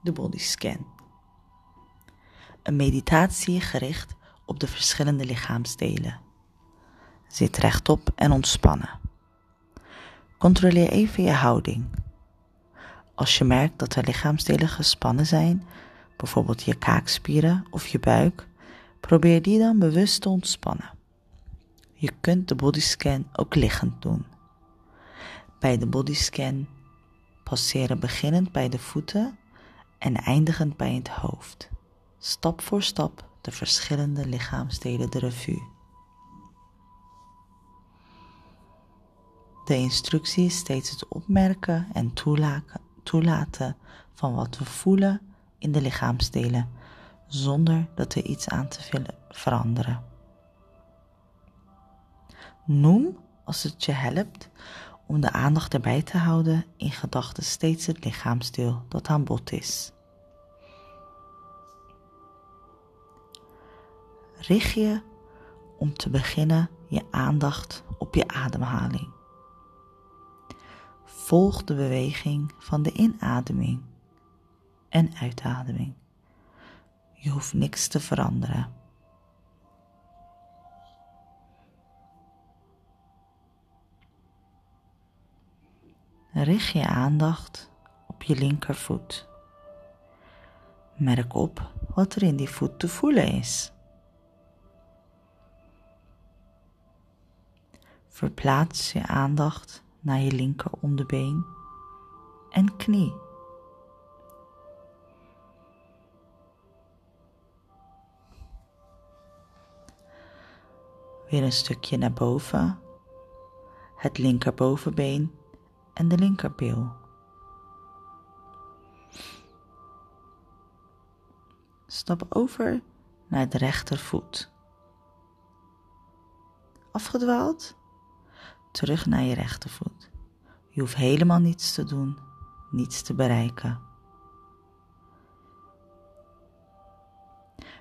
de bodyscan. Een meditatie gericht op de verschillende lichaamsdelen. Zit rechtop en ontspannen. Controleer even je houding. Als je merkt dat er lichaamsdelen gespannen zijn, bijvoorbeeld je kaakspieren of je buik, probeer die dan bewust te ontspannen. Je kunt de bodyscan ook liggend doen. Bij de bodyscan passeren beginnend bij de voeten en eindigend bij het hoofd. Stap voor stap de verschillende lichaamsdelen de revue. De instructie is steeds het opmerken en toelaten van wat we voelen in de lichaamsdelen, zonder dat er iets aan te willen veranderen. Noem, als het je helpt, om de aandacht erbij te houden in gedachten steeds het lichaamsdeel dat aan bod is. Richt je om te beginnen je aandacht op je ademhaling. Volg de beweging van de inademing en uitademing. Je hoeft niks te veranderen. Richt je aandacht op je linkervoet. Merk op wat er in die voet te voelen is. Verplaats je aandacht naar je linker onderbeen en knie. Weer een stukje naar boven, het linkerbovenbeen en de linkerbil. Stap over naar de rechtervoet. Afgedwaald? Terug naar je rechtervoet. Je hoeft helemaal niets te doen, niets te bereiken.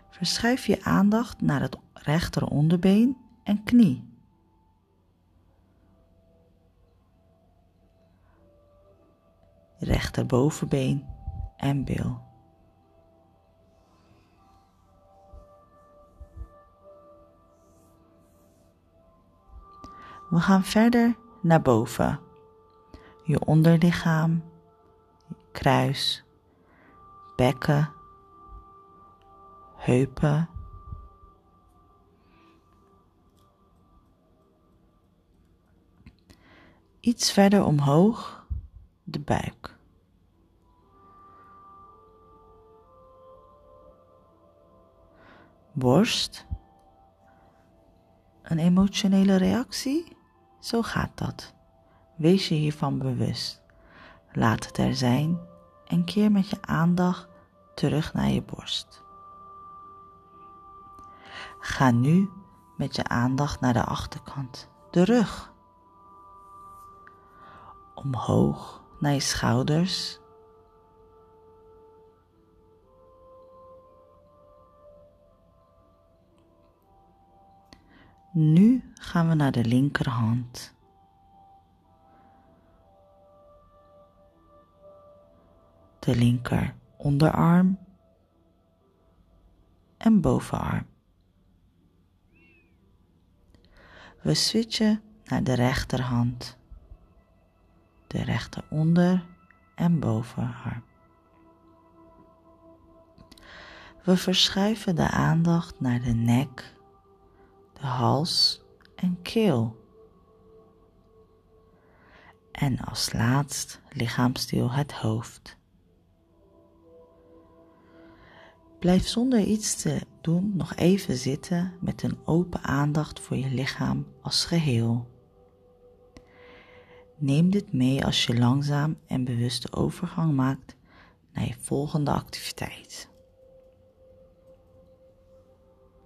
Verschuif je aandacht naar het rechter onderbeen en knie. rechterbovenbeen en bil. We gaan verder naar boven. Je onderlichaam, kruis, bekken, heupen. Iets verder omhoog de buik. Borst. Een emotionele reactie? Zo gaat dat. Wees je hiervan bewust. Laat het er zijn en keer met je aandacht terug naar je borst. Ga nu met je aandacht naar de achterkant, de rug. Omhoog naar je schouders. Nu gaan we naar de linkerhand. De linker onderarm en bovenarm. We switchen naar de rechterhand de rechter onder en bovenarm. We verschuiven de aandacht naar de nek, de hals en keel. En als laatst lichaamsdeel het hoofd. Blijf zonder iets te doen nog even zitten met een open aandacht voor je lichaam als geheel. Neem dit mee als je langzaam en bewuste overgang maakt naar je volgende activiteit.